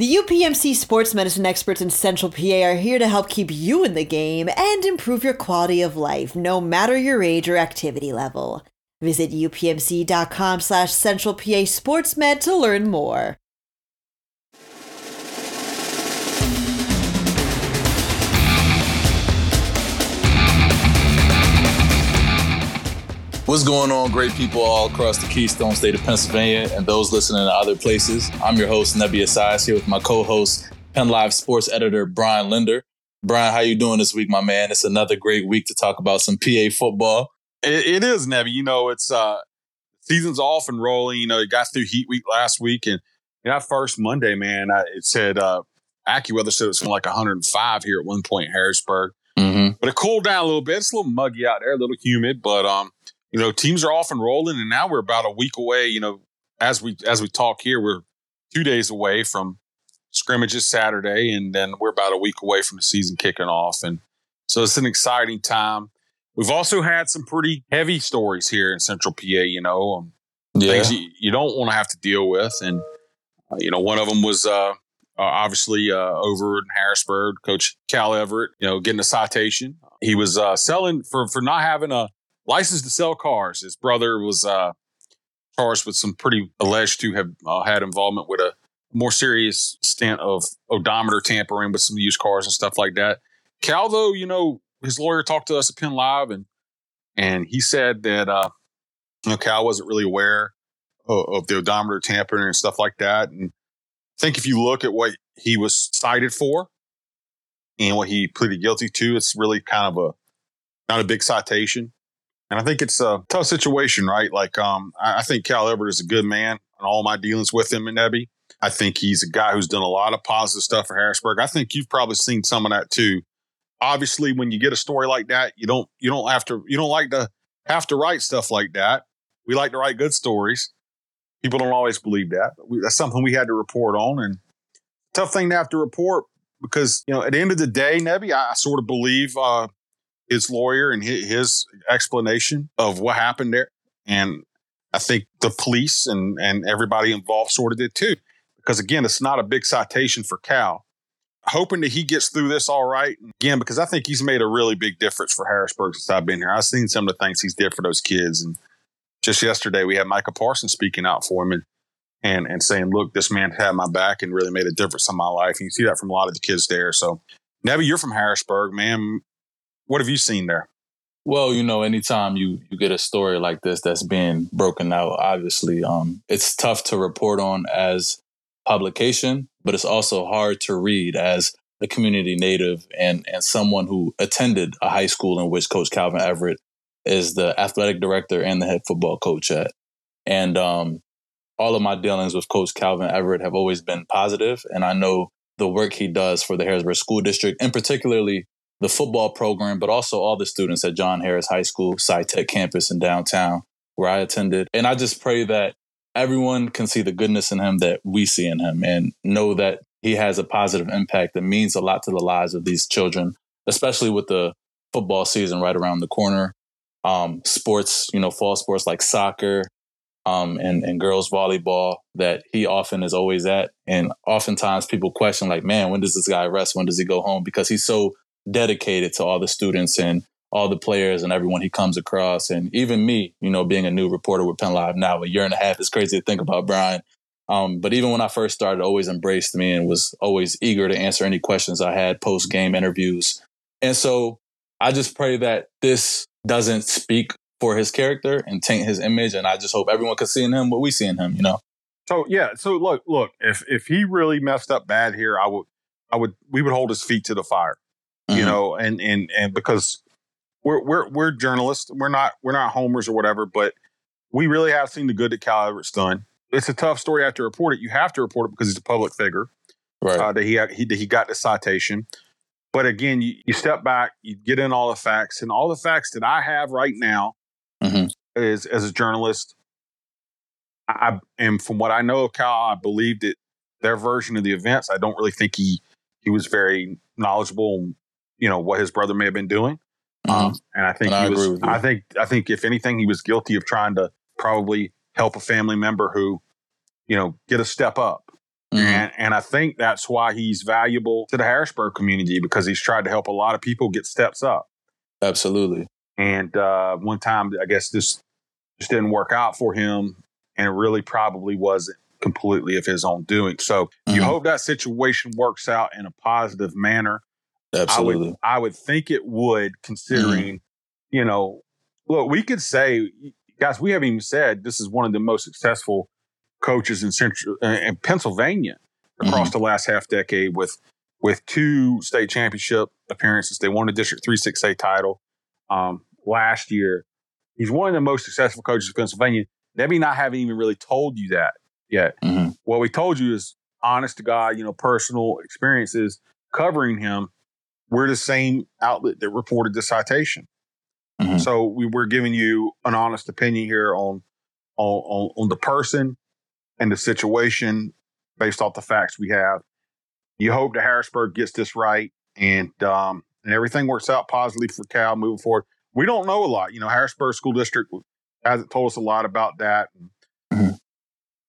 The UPMC sports medicine experts in Central PA are here to help keep you in the game and improve your quality of life, no matter your age or activity level. Visit upmc.com slash central PA sportsmed to learn more. What's going on, great people all across the Keystone State of Pennsylvania and those listening to other places? I'm your host, Nebi Asias, here with my co-host, Penn Live sports editor, Brian Linder. Brian, how you doing this week, my man? It's another great week to talk about some PA football. it, it is, Nebi. You know, it's uh season's off and rolling. You know, it got through Heat Week last week, and you know, that first Monday, man, I, it said uh AccuWeather said it was like 105 here at one point in Harrisburg, Mm-hmm. but it cooled down a little bit. It's a little muggy out there, a little humid, but um, you know, teams are off and rolling, and now we're about a week away. You know, as we as we talk here, we're two days away from scrimmages Saturday, and then we're about a week away from the season kicking off, and so it's an exciting time. We've also had some pretty heavy stories here in Central PA. You know, um, Yeah. things you, you don't want to have to deal with, and uh, you know, one of them was uh, uh, obviously uh, over in Harrisburg, Coach Cal Everett, you know, getting a citation. He was uh, selling for for not having a license to sell cars. His brother was uh, charged with some pretty alleged to have uh, had involvement with a more serious stint of odometer tampering with some used cars and stuff like that. Cal, though, you know, his lawyer talked to us at Penn Live, and and he said that uh, you know Cal wasn't really aware of, of the odometer tampering and stuff like that. And I think if you look at what he was cited for and what he pleaded guilty to, it's really kind of a not a big citation. And I think it's a tough situation, right? Like, um, I, think Cal Everett is a good man in all my dealings with him and Nebby. I think he's a guy who's done a lot of positive stuff for Harrisburg. I think you've probably seen some of that too. Obviously, when you get a story like that, you don't you don't have to you don't like to have to write stuff like that. We like to write good stories. People don't always believe that. But we, that's something we had to report on, and tough thing to have to report because you know at the end of the day, Nebby, I, I sort of believe uh, his lawyer and his, explanation of what happened there, and I think the police and and everybody involved sort of did too. Because again, it's not a big citation for Cal. Hoping that he gets through this all right. Again, because I think he's made a really big difference for Harrisburg since I've been here. I've seen some of the things he's did for those kids. And just yesterday, we had Micah Parsons speaking out for him and, and, and saying, look, this man had my back and really made a difference in my life. And you see that from a lot of the kids there. So, Nebby, you're from Harrisburg, man. What have you seen there? Well, you know, anytime you you get a story like this that's being broken out, obviously, um, it's tough to report on as publication, but it's also hard to read as a community native and and someone who attended a high school in which Coach Calvin Everett is the athletic director and the head football coach at. And um, all of my dealings with Coach Calvin Everett have always been positive, and I know the work he does for the Harrisburg School District, and particularly the football program, but also all the students at John Harris High School, SciTech campus in downtown, where I attended. And I just pray that everyone can see the goodness in him that we see in him and know that he has a positive impact that means a lot to the lives of these children, especially with the football season right around the corner. Um, sports, you know, fall sports like soccer um, and, and girls volleyball that he often is always at. And oftentimes people question, like, man, when does this guy rest? When does he go home? Because he's so dedicated to all the students and all the players and everyone he comes across. And even me, you know, being a new reporter with Penn Live now, a year and a half, it's crazy to think about Brian. Um, but even when I first started, always embraced me and was always eager to answer any questions I had post game interviews. And so I just pray that this doesn't speak for his character and taint his image. And I just hope everyone can see in him what we see in him, you know? So yeah, so look, look, if if he really messed up bad here, I would I would we would hold his feet to the fire. You Mhm. know, and and and because we're we're we're journalists, we're not we're not homers or whatever, but we really have seen the good that Cal Everett's done. It's a tough story. I have to report it. You have to report it because he's a public figure. Right. uh, that he, he that he got the citation. But again, you, you step back, you get in all the facts, and all the facts that I have right now Mhm. is as a journalist. I and from what I know of Cal, I believe that their version of the events. I don't really think he he was very knowledgeable. You know what his brother may have been doing, Mhm. um, and I think And I was. agree with you. I think I think if anything, he was guilty of trying to probably help a family member who, you know, get a step up. Mm-hmm. And, and I think that's why he's valuable to the Harrisburg community because he's tried to help a lot of people get steps up. Absolutely. And uh, one time, I guess this just didn't work out for him, and it really probably wasn't completely of his own doing. So mm-hmm. you hope that situation works out in a positive manner. Absolutely. I would, I would think it would, considering, mm-hmm. you know, look, we could say, guys, we haven't even said this is one of the most successful coaches in Central uh, in Pennsylvania across mm-hmm. the last half decade with with two state championship appearances. They won a District Three Six A title um, last year. He's one of the most successful coaches in Pennsylvania. Maybe not having even really told you that yet. Mm-hmm. What we told you is honest to God, you know, personal experiences covering him. We're the same outlet that reported the citation. Mm-hmm. So we, we're giving you an honest opinion here on, on, on, on the person and the situation based off the facts we have. You hope that Harrisburg gets this right and um, and everything works out positively for Cal moving forward. We don't know a lot. You know, Harrisburg School District hasn't told us a lot about that. Mm-hmm.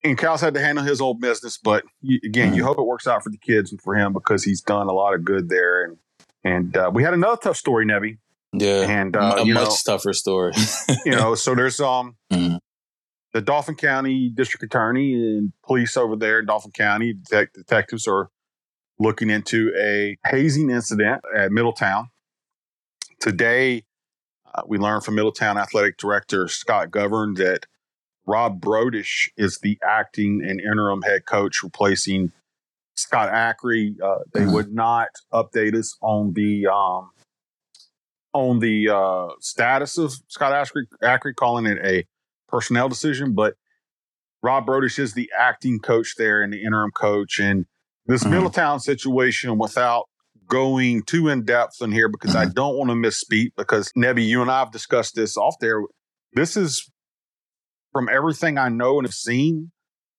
And Cal's had to handle his old business, but you, again, mm-hmm. you hope it works out for the kids and for him because he's done a lot of good there. And and uh, we had another tough story, Nebby. Yeah, and uh, a much know, tougher story. you know, so there's um mm-hmm the Dauphin County District Attorney and police over there in Dauphin County, detect- detectives are looking into a hazing incident at Middletown. Today, uh, we learned from Middletown Athletic Director Scott Govern that Rob Brodish is the acting and interim head coach replacing Scott Ackrey. Uh, they would not update us on the um, on the uh, status of Scott Ackrey, Ackrey, calling it a personnel decision, but Rob Brodish is the acting coach there and the interim coach. And this mm-hmm. Middletown situation, without going too in depth in here, because. I don't want to misspeak, because Nebby, you and I have discussed this off there. This is, from everything I know and have seen,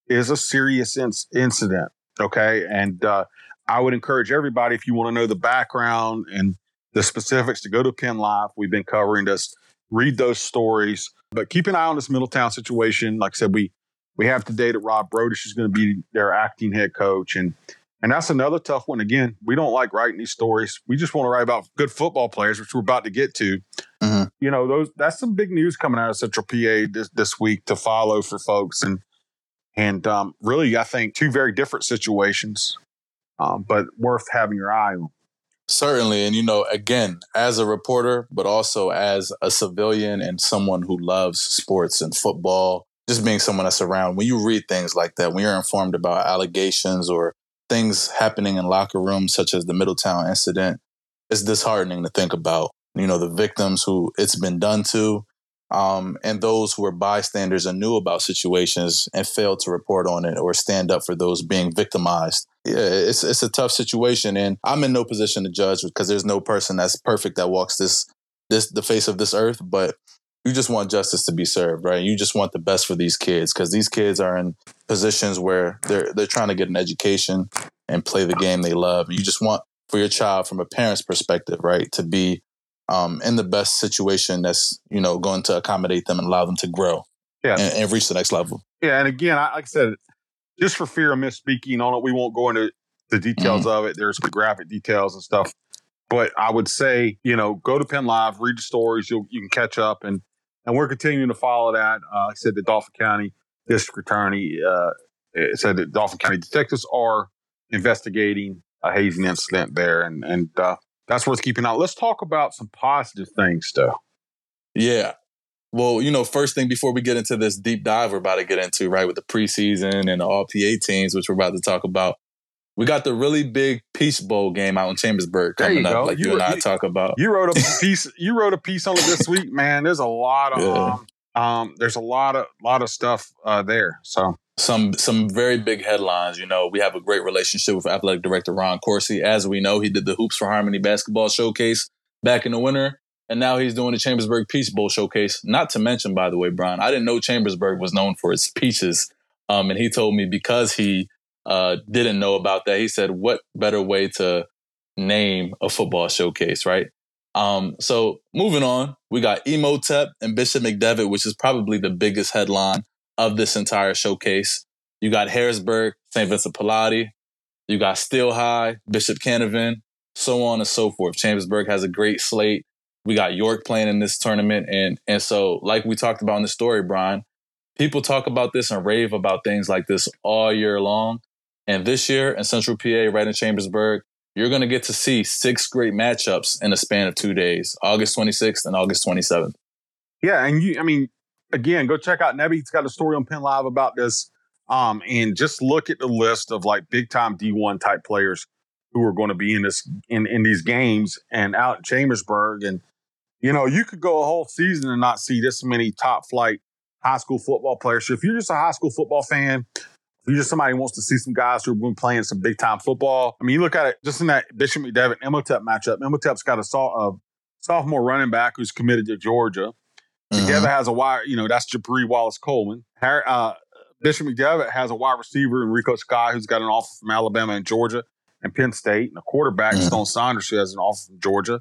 is a serious in- incident. Okay. And uh, I would encourage everybody, if you want to know the background and the specifics, to go to Penn Live. We've been covering this, read those stories. But keep an eye on this Middletown situation. Like I said, we we have today that Rob Brodish is going to be their acting head coach, and and that's another tough one. Again, we don't like writing these stories. We just want to write about good football players, which we're about to get to. Mm-hmm. You know, those that's some big news coming out of Central PA this, this week to follow for folks, and and um, really, I think two very different situations, um, but worth having your eye on. Certainly. And, you know, again, as a reporter, but also as a civilian and someone who loves sports and football, just being someone that's around, when you read things like that, when you're informed about allegations or things happening in locker rooms, such as the Middletown incident, it's disheartening to think about. You know, the victims who it's been done to, um, and those who are bystanders and knew about situations and failed to report on it or stand up for those being victimized yeah, it's it's a tough situation, and I'm in no position to judge because there's no person that's perfect that walks this this the face of this earth. But you just want justice to be served, right? You just want the best for these kids because these kids are in positions where they're they're trying to get an education and play the game they love. You just want for your child, from a parent's perspective, right, to be um, in the best situation that's you know going to accommodate them and allow them to grow, yeah, and, and reach the next level. Yeah, and again, I, like I said, just for fear of misspeaking on it, we won't go into the details mm. of it. There's graphic details and stuff. But I would say, you know, go to Penn Live, read the stories. You'll, you can catch up, and and we're continuing to follow that. Uh, I said the Dauphin County District Attorney uh, said that Dauphin County detectives are investigating a hazing incident there, and and uh, that's worth keeping out. Let's talk about some positive things, though. Yeah, well, you know, first thing before we get into this deep dive we're about to get into, right, with the preseason and the all PA teams, which we're about to talk about, we got the really big Peach Bowl game out in Chambersburg coming up, go. like you, you and I you, talk about. You wrote a piece. you wrote a piece on it this week, man. There's a lot of yeah. um, um, there's a lot of lot of stuff uh, there. So some some very big headlines. You know, we have a great relationship with athletic director Ron Coursey. As we know, he did the Hoops for Harmony basketball showcase back in the winter. And now he's doing the Chambersburg Peach Bowl showcase. Not to mention, by the way, Brian, I didn't know Chambersburg was known for its peaches. Um, and he told me because he uh, didn't know about that, he said, what better way to name a football showcase, right? Um, so moving on, we got Imhotep and Bishop McDevitt, which is probably the biggest headline of this entire showcase. You got Harrisburg, St. Vincent Pallotti. You got Steel High, Bishop Canevin, so on and so forth. Chambersburg has a great slate. We got York playing in this tournament. And, and so, like we talked about in the story, Brian, people talk about this and rave about things like this all year long. And this year in Central PA, right in Chambersburg, you're going to get to see six great matchups in a span of two days, August 26th and August 27th. Yeah. And you, I mean, again, go check out Nebby. He's got a story on Penn Live about this. Um, and just look at the list of like big time D1 type players who are going to be in this in, in these games and out in Chambersburg. And, you know, you could go a whole season and not see this many top flight high school football players. So if you're just a high school football fan, if you're just somebody who wants to see some guys who've been playing some big time football, I mean, you look at it just in that Bishop McDevitt Imhotep matchup. Imhotep's got a, a sophomore running back who's committed to Georgia. Mm-hmm. McDevitt has a wide, you know, that's Jabri Wallace Coleman. Uh, Bishop McDevitt has a wide receiver, Enrico Sky, who's got an offer from Alabama and Georgia and Penn State, and a quarterback, mm-hmm. Stone Saunders, who has an offer from Georgia.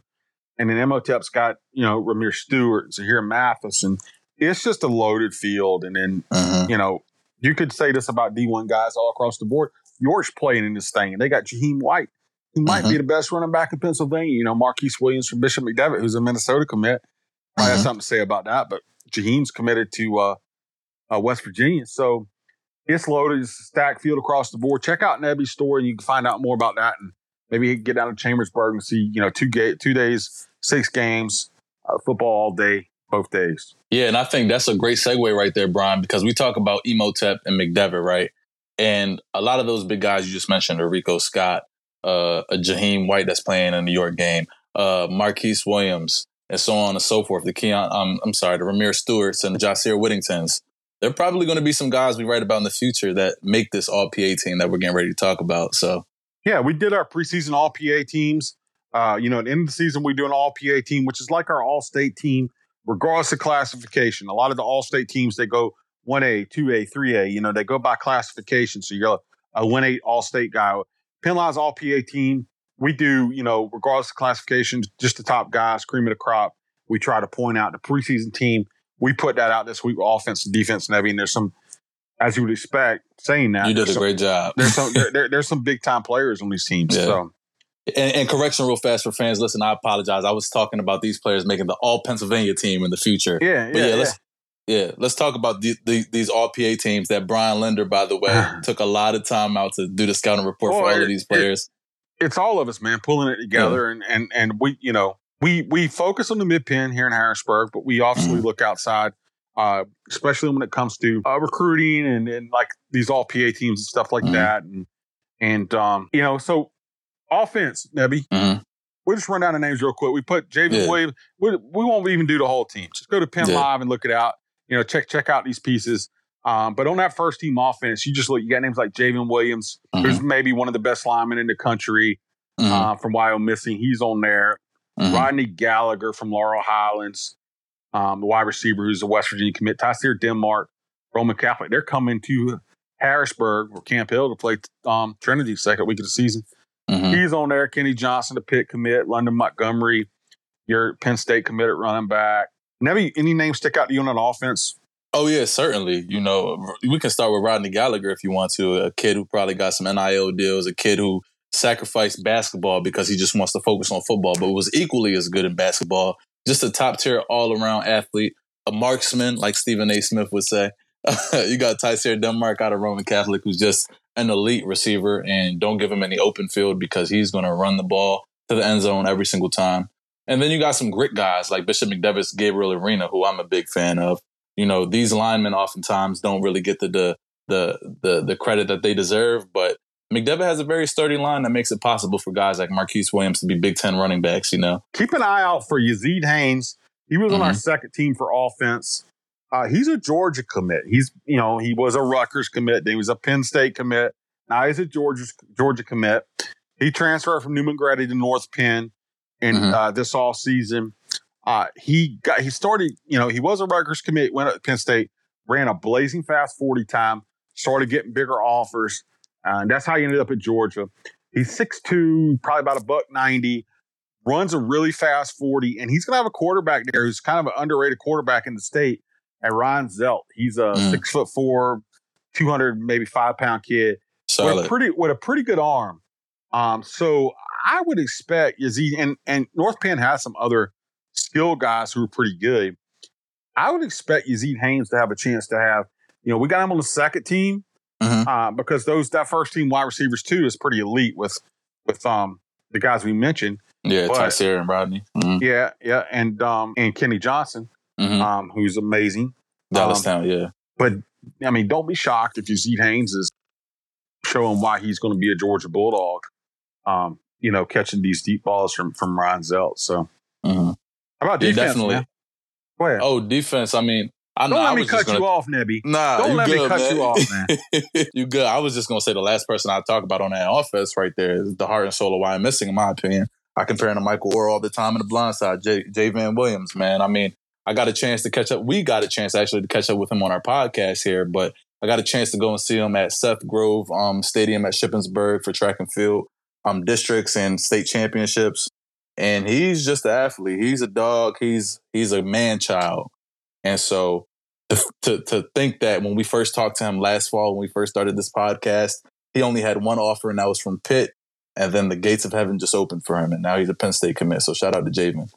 And then Imhotep's got, you know, Ramir Stewart, Zahir Mathis, and it's just a loaded field. And then, uh-huh. you know, you could say this about D1 guys all across the board. York's playing in this thing, and they got Jahiem White, who might be the best running back in Pennsylvania. You know, Marquise Williams from Bishop McDevitt, who's a Minnesota commit. I have something to say about that, but Jahiem's committed to uh, uh, West Virginia. So it's loaded. It's a stacked field across the board. Check out Nebby's story, and you can find out more about that. And maybe get down to Chambersburg and see, you know, two ga- two days, six games, uh, football all day both days. Yeah, and I think that's a great segue right there, Brian, because we talk about Imhotep and McDevitt, right? And a lot of those big guys you just mentioned, Rico Scott, uh, a Jahiem White that's playing a New York game, uh, Marquise Williams, and so on and so forth. The Keon, um, I'm sorry, the Ramir Stewarts and the Jahsir Whittingtons. There are probably going to be some guys we write about in the future that make this All PA team that we're getting ready to talk about. So, yeah, we did our preseason All PA teams. Uh, you know, at the end of the season, we do an All PA team, which is like our All State team regardless of classification. A lot of the all state teams, they go 1A, 2A, 3A. You know, they go by classification. So you're a 1A all state guy. Penn Live's all PA team. We do, you know, regardless of classification, just the top guys, cream of the crop. We try to point out the preseason team. We put that out this week with offense and defense and everything. There's some, as you would expect, saying that. You did a some, great job. There's some, there, there, there's some big time players on these teams. Yeah. So and, and, correction, real fast for fans. Listen, I apologize. I was talking about these players making the All Pennsylvania team in the future. Yeah, but yeah, yeah, let's yeah, let's talk about the, the, these All PA teams that Brian Linder, by the way, took a lot of time out to do the scouting report for all of these players. It, it's all of us, man, pulling it together, yeah. and and and we, you know, we we focus on the mid pen here in Harrisburg, but we obviously mm-hmm. look outside. Uh, especially when it comes to uh, recruiting and, and like these all PA teams and stuff like mm-hmm. that, and and um, you know, so offense, Nebby. Mm-hmm. We'll just run down the names real quick. We put J'ven yeah. Williams. We, we, won't even do the whole team. Just go to Penn yeah. Live and look it out. You know, check check out these pieces. Um, but on that first team offense, you just look. You got names like J'ven Williams, mm-hmm. who's maybe one of the best linemen in the country mm-hmm. uh, from Wyomissing, he's on there. Mm-hmm. Rodney Gallagher from Laurel Highlands, um, the wide receiver who's a West Virginia commit. Tyseer Denmark, Roman Catholic. They're coming to Harrisburg or Camp Hill to play um, Trinity second week of the season. Mm-hmm. He's on there. Kenny Johnson, the Pitt commit. London Montgomery, your Penn State committed running back. Nebby, any names stick out to you on that offense? Oh yeah, certainly. You know, we can start with Rodney Gallagher if you want to. A kid who probably got some NIL deals. A kid who sacrificed basketball because he just wants to focus on football, but was equally as good in basketball. Just a top tier all around athlete, a marksman, like Stephen A. Smith would say. you got Tyseer Denmark out of Roman Catholic, who's just an elite receiver and don't give him any open field because he's going to run the ball to the end zone every single time. And then you got some grit guys like Bishop McDevitt's Gabriel Arena, who I'm a big fan of. You know, these linemen oftentimes don't really get the the the the, the credit that they deserve, but McDevitt has a very sturdy line that makes it possible for guys like Marquise Williams to be Big Ten running backs. You know, keep an eye out for Yazeed Haynes. He was mm-hmm. on our mm-hmm. second team for offense. Uh, he's a Georgia commit. He's, you know, he was a Rutgers commit. Then he was a Penn State commit. Now he's a Georgia Georgia commit. He transferred from Neumann-Goretti to North Penn in mm-hmm. uh, this all season. Uh, he got he started, you know, he was a Rutgers commit, went at Penn State, ran a blazing fast 40 time, started getting bigger offers. Uh, and that's how he ended up at Georgia. He's 6'2, probably about a buck 90, runs a really fast 40, and he's going to have a quarterback there who's kind of an underrated quarterback in the state and Ryan Zelt. He's a mm. six foot four, two hundred maybe five pound kid with Solid. a pretty with a pretty good arm. Um, so I would expect Yazeed and and North Penn has some other skill guys who are pretty good. I would expect Yazeed Haynes to have a chance to have. You know, we got him on the second team Mhm. uh, because those that first team wide receivers too is pretty elite with with um the guys we mentioned. Yeah, Tyser and Rodney. hmm Yeah, yeah, and um and Kenny Johnson, hmm um, who's amazing. Dallas um, Town, yeah. But I mean, don't be shocked if Yazeed Haynes is showing why he's going to be a Georgia Bulldog. Um, you know, catching these deep balls from from Ryan Zelt. So how about Yeah, defense, definitely. man? Go ahead. Oh, defense. I mean, I know don't I let me cut gonna, you off, Nebby. Nah, Don't let me cut man. you off, man. you good. I was just gonna say the last person I talk about on that offense right there is the heart and soul of Wyomissing, in my opinion. I compare him to Michael Oher all the time in the blind side. Jay, Jay Van Williams, man. I mean, I got a chance to catch up. We got a chance actually to catch up with him on our podcast here, but I got a chance to go and see him at Seth Grove um, Stadium at Shippensburg for track and field um, districts and state championships. And he's just an athlete. He's a dog. He's he's a man child. And so to, to to think that when we first talked to him last fall, when we first started this podcast, he only had one offer, and that was from Pitt. And then the gates of heaven just opened for him, and now he's a Penn State commit. So shout out to J'ven.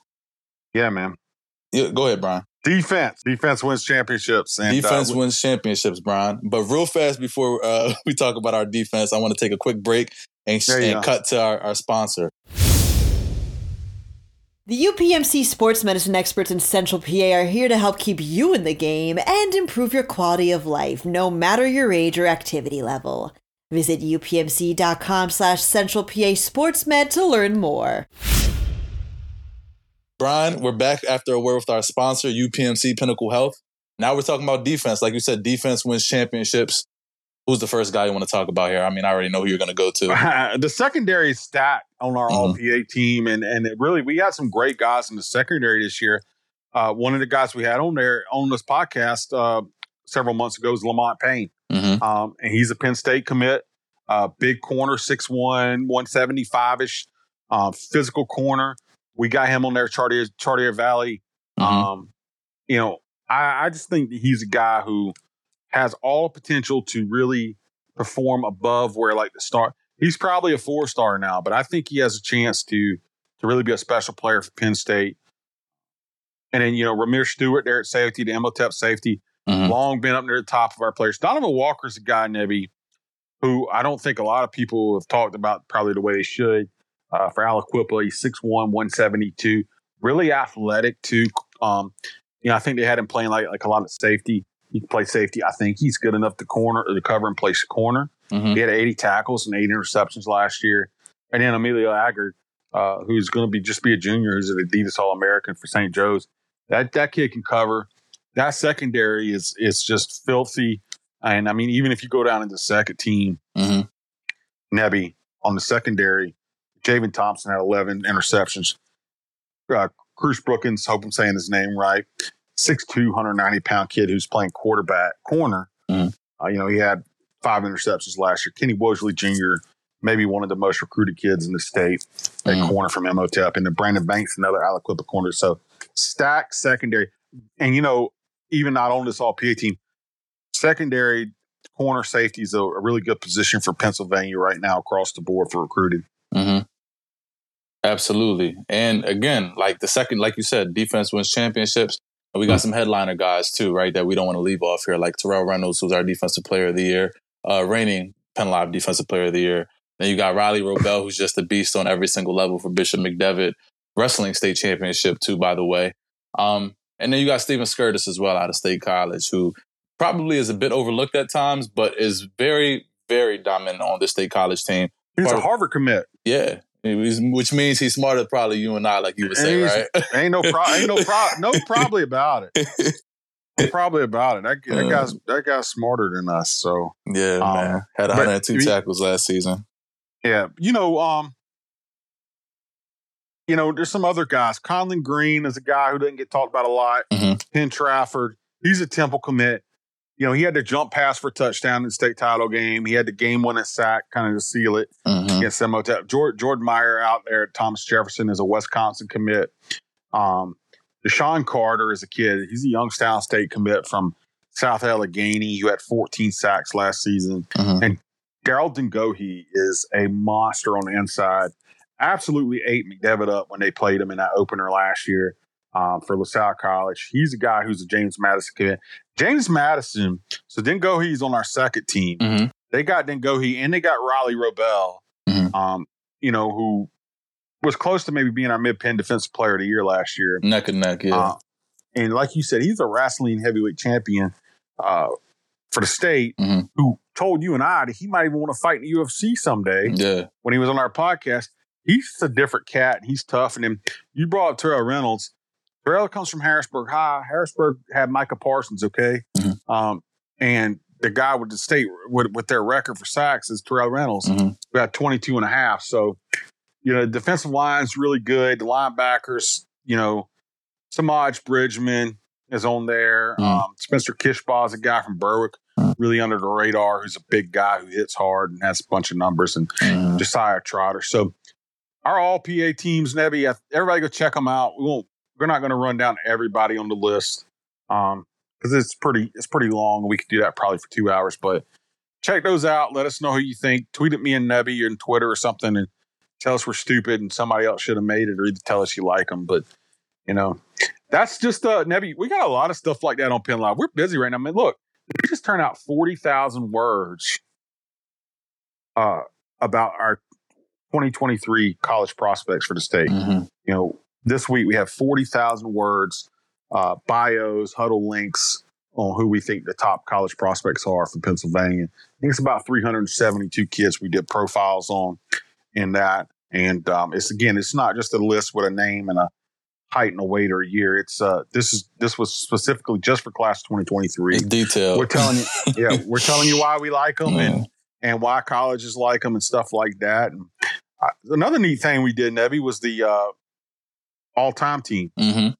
Yeah, man. Yeah, go ahead, Brian. Defense, defense wins championships. And, defense uh, wins championships, Brian. But real fast before uh, we talk about our defense, I want to take a quick break and, and cut to our, our sponsor. The UPMC sports medicine experts in Central PA are here to help keep you in the game and improve your quality of life, no matter your age or activity level. Visit upmc.com slash central PA sportsmed to learn more. Brian, we're back after a word with our sponsor, UPMC Pinnacle Health. Now we're talking about defense. Like you said, defense wins championships. Who's the first guy you want to talk about here? I mean, I already know who you're going to go to. the secondary is stacked on our Mhm. all PA team, and and it really we had some great guys in the secondary this year. Uh, one of the guys we had on there on this podcast uh, several months ago was Lamont Payne, hmm um, and he's a Penn State commit. Uh, big corner, 6'1", 175 ish, uh, physical corner. We got him on there, Chartier Chartiers Valley. Mhm. Um, you know, I, I just think that he's a guy who has all potential to really perform above where like the start. He's probably a four star now, but I think he has a chance to to really be a special player for Penn State. And then you know Ramir Stewart there at safety, the Imhotep safety, Mhm. long been up near the top of our players. Donovan Walker's a guy, Nebby, who I don't think a lot of people have talked about probably the way they should. Uh, for Aliquippa, he's 6'1", 172, really athletic too. Um, you know, I think they had him playing like like a lot of safety. He can play safety. I think he's good enough to corner to cover and place corner. Mhm. He had 80 tackles and eight interceptions last year. And then Emilio Aguirre, uh, who's going to be just be a junior, who's an Adidas All American for St. Joe's. That that kid can cover. That secondary is is just filthy. And I mean, even if you go down into the second team, Mhm. Nebby on the secondary, Javen Thompson had 11 interceptions. Uh, Cruz Brookins, hope I'm saying his name right, 6'2", 190 pound kid who's playing quarterback corner. Mhm. Uh, you know, he had five interceptions last year. Kenny Woseley Jr., maybe one of the most recruited kids in the state at Mhm. corner from Imhotep. And then Brandon Banks, another Aliquippa corner. So stacked secondary. And, you know, even not on this all PA team, secondary corner safety is a, a really good position for Pennsylvania right now across the board for recruiting. hmm Absolutely. And again, like the second, like you said, defense wins championships. And we got some headliner guys too, right? That we don't want to leave off here, like Terrell Reynolds, who's our defensive player of the year, uh, reigning Penn Live defensive player of the year. Then you got Riley Robel, who's just a beast on every single level for Bishop McDevitt, wrestling state championship too, by the way. Um, and then you got Steven Skirtis as well out of State College, who probably is a bit overlooked at times, but is very, very dominant on the State College team. He's Part a of- Harvard commit. Yeah. Which means he's smarter probably you and I, like you would say, right? Ain't no pro- ain't no pro- no probably about it. Probably about it. That, that Uh. guy's that guy's smarter than us. So yeah, Um, man. Had 102 we- tackles last season. yeah, you know, um, you know, there's some other guys. Conlon Green is a guy who doesn't get talked about a lot. Mhm. Penn Trafford, he's a Temple commit. You know, he had to jump pass for touchdown in the state title game. He had the game winning sack kind of to seal it. Mhm. against Imhotep. Jordan, Jordan Meyer out there at Thomas Jefferson is a Wisconsin commit. Um, Deshaun Carter is a kid. He's a Youngstown State commit from South Allegheny, who had 14 sacks last season. Mhm. And Daryl Dengohi is a monster on the inside. Absolutely ate McDevitt up when they played him in that opener last year um, for LaSalle College. He's a guy who's a James Madison kid. James Madison, so then Dengohi's on our second team. Mhm. They got Dengohi and they got Riley Robel, Mhm. um, you know, who was close to maybe being our mid pen defensive player of the year last year. neck and neck. Yeah. Uh, and like you said, he's a wrestling heavyweight champion uh, for the state Mhm. who told you and I that he might even want to fight in the UFC someday yeah. when he was on our podcast. He's a different cat and he's tough. And then you brought up Terrell Reynolds. Terrell comes from Harrisburg High. Harrisburg had Micah Parsons, okay? Mhm. Um, and the guy with the state with, with their record for sacks is Terrell Reynolds Mhm. we had 22 and a half. So, you know, defensive line's really good. The linebackers, you know, Samaj Bridgman is on there. Mm. Um, Spencer Kishbaugh is a guy from Berwick, Mm. really under the radar, who's a big guy who hits hard and has a bunch of numbers, and Mhm. Josiah Trotter. So, our all PA teams, Nebby, everybody go check them out. We won't, we're not going to run down everybody on the list um, because it's pretty, it's pretty long. We could do that probably for two hours, but check those out. Let us know who you think. Tweet at me and Nebby on Twitter or something and tell us we're stupid and somebody else should have made it or either tell us you like them. But, you know, that's just, uh, Nebby, we got a lot of stuff like that on Penn Live. We're busy right now. I mean, look, we just turned out 40,000 words uh, about our 2023 college prospects for the state. Mhm. You know, this week we have 40,000 words, uh, bios, huddle links on who we think the top college prospects are from Pennsylvania. I think it's about 372 kids we did profiles on in that. And um, it's again, it's not just a list with a name and a height and a weight or a year. It's uh, this is this was specifically just for class 2023. It's detailed. We're telling you, yeah, we're telling you why we like them and Yeah. and why colleges like them and stuff like that. And uh, another neat thing we did, Nebby, was the uh, all-time team Mhm.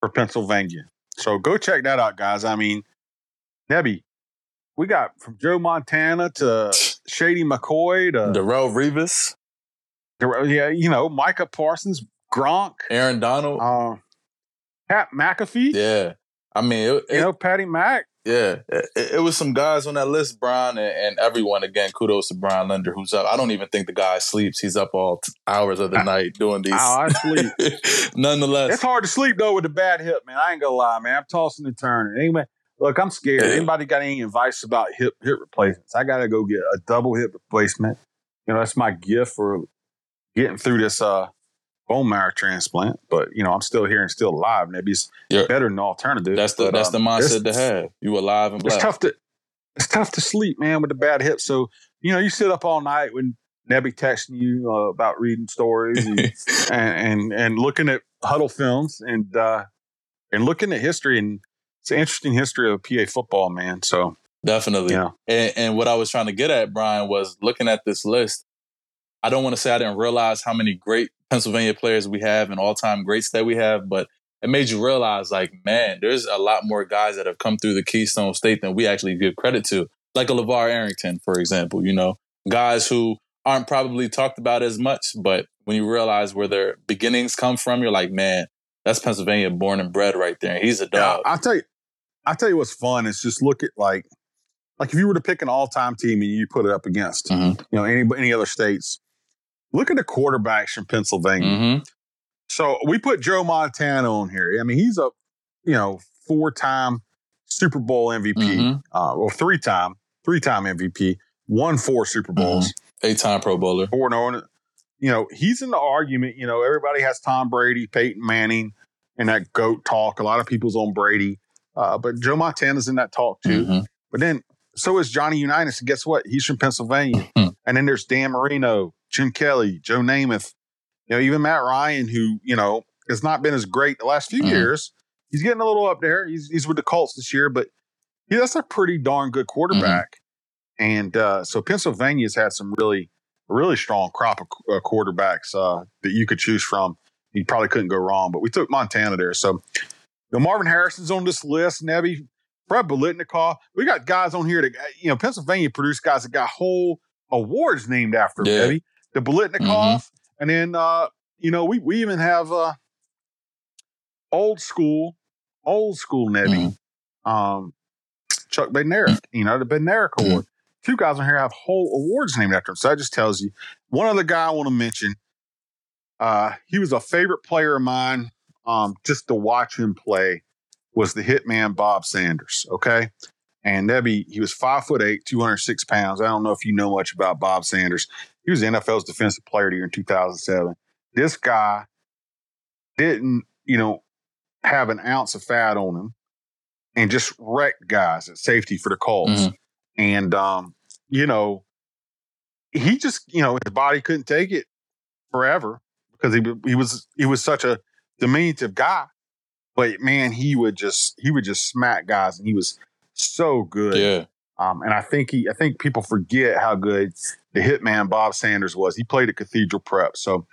for Pennsylvania. So go check that out, guys. I mean, Nebby, we got from Joe Montana to Shady McCoy to Darrelle Revis, yeah, you know, Micah Parsons, Gronk, Aaron Donald. uh, Pat McAfee, yeah. I mean, it, you know, Patty Mack. Yeah, it, it was some guys on that list, Brian, and, and everyone. Again, kudos to Brian Linder, who's up. I don't even think the guy sleeps. He's up all t- hours of the I- night doing these. Oh, I sleep. Nonetheless, It's hard to sleep though with a bad hip, man. I ain't gonna lie, man. I'm tossing and turning. Anyway, look, I'm scared. Yeah. Anybody got any advice about hip hip replacements? I gotta go get a double hip replacement. You know, that's my gift for getting through this uh bone marrow transplant. But you know, I'm still here and still alive. Maybe it's Yeah. better than alternative. that's the But, that's um, the mindset to have. You alive and It's tough to it's tough to sleep, man, with a bad hip. So you know, you sit up all night when Nebby texting you uh, about reading stories and and, and and looking at huddle films and uh and looking at history and it's an interesting history of PA football, man. So Definitely. Yeah. And, and what I was trying to get at, Brian, was looking at this list. I don't want to say I didn't realize how many great Pennsylvania players we have and all time greats that we have, but it made you realize, like, man, there's a lot more guys that have come through the Keystone State than we actually give credit to. Like a LeVar Arrington, for example, you know, guys who aren't probably talked about as much, but when you realize where their beginnings come from, you're like, man, that's Pennsylvania born and bred right there. He's a yeah, dog. I'll tell you I'll tell you what's fun is just look at like like if you were to pick an all time team and you put it up against Mhm. you know any any other states, look at the quarterbacks from Pennsylvania. hmm So we put Joe Montana on here. I mean, he's a you know four time Super Bowl MVP, Mhm. uh, or three time, three time MVP, won four Super Bowls, Eight time Pro Bowler. four no. You know, he's in the argument. You know, everybody has Tom Brady, Peyton Manning, and that goat talk. A lot of people's on Brady, uh, but Joe Montana's in that talk too. Mhm. But then so is Johnny Unitas. And guess what? He's from Pennsylvania. Hmm. and then there's Dan Marino, Jim Kelly, Joe Namath, you know, even Matt Ryan, who, you know, has not been as great the last few Mhm. years. He's getting a little up there. He's, he's with the Colts this year, but yeah, that's a pretty darn good quarterback. And uh, so Pennsylvania's had some really, really strong crop of uh, quarterbacks uh, that you could choose from. You probably couldn't go wrong, but we took Montana there. So you know, Marvin Harrison's on this list, Nebby, Fred Biletnikoff. We got guys on here that, you know, Pennsylvania produced guys that got whole awards named after them, Yeah. Nebby. The Biletnikoff. And then, uh, you know, we, we even have uh, old school, old school Nebby. Mhm. Um, Chuck Bednarik, you know, the Bednarik Mhm. Award. Two guys on here have whole awards named after him. So that just tells you. One other guy I want to mention, uh, he was a favorite player of mine um, just to watch him play was the hitman Bob Sanders. Okay. And Nebby, he was five foot eight, 206 pounds. I don't know if you know much about Bob Sanders. He was the NFL's defensive player of the year in 2007. This guy didn't, you know, have an ounce of fat on him and just wrecked guys at safety for the Colts. Mhm. And, um, you know, he just, you know, his body couldn't take it forever because he, he was, he was such a diminutive guy. But man, he would just, he would just smack guys and he was so good. Yeah. Um, and I think he, I think people forget how good the hitman Bob Sanders was. He played at Cathedral Prep, so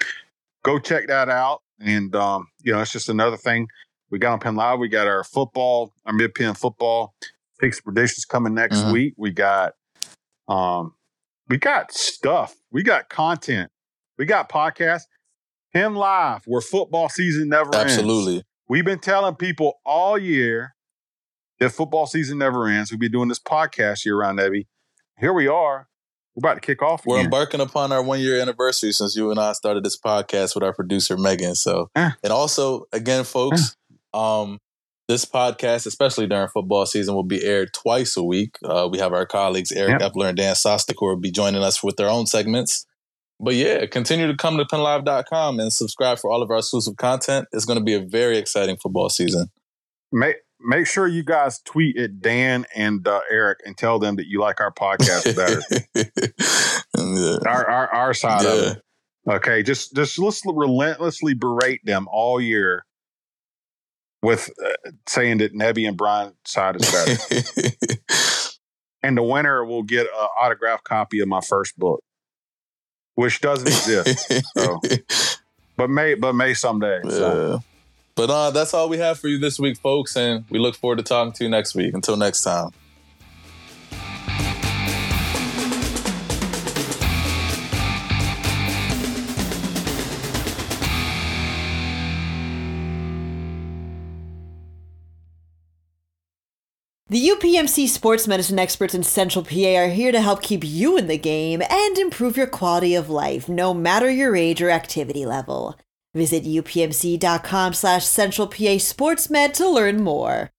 go check that out. And um, you know, it's just another thing we got on Penn Live. We got our football, our mid Penn football picks predictions coming next Mhm. week. We got, um, we got stuff. We got content. We got podcasts. Penn Live, where football season never ends. Absolutely. We've been telling people all year that football season never ends. We've be doing this podcast year round, Nebby. Here we are. We're about to kick off. We're again. embarking upon our one year anniversary since you and I started this podcast with our producer Megan. So, Yeah. and also again, folks, um, this podcast, especially during football season, will be aired twice a week. Uh, we have our colleagues Eric Yep. Epler and Dan Sostek who will be joining us with their own segments. But yeah, continue to come to pennlive.com and subscribe for all of our exclusive content. It's going to be a very exciting football season. make make sure you guys tweet at Dan and uh, Eric and tell them that you like our podcast better. yeah. our, our our side of it. Okay, just just let's relentlessly berate them all year with uh, saying that Nebby and Brian side is better, and the winner will get an autographed copy of my first book, which doesn't exist, so. but may but may someday. So. But uh, that's all we have for you this week, folks, and we look forward to talking to you next week. Until next time. The UPMC sports medicine experts in Central PA are here to help keep you in the game and improve your quality of life, no matter your age or activity level. Visit upmc.com slash central PA sportsmed to learn more.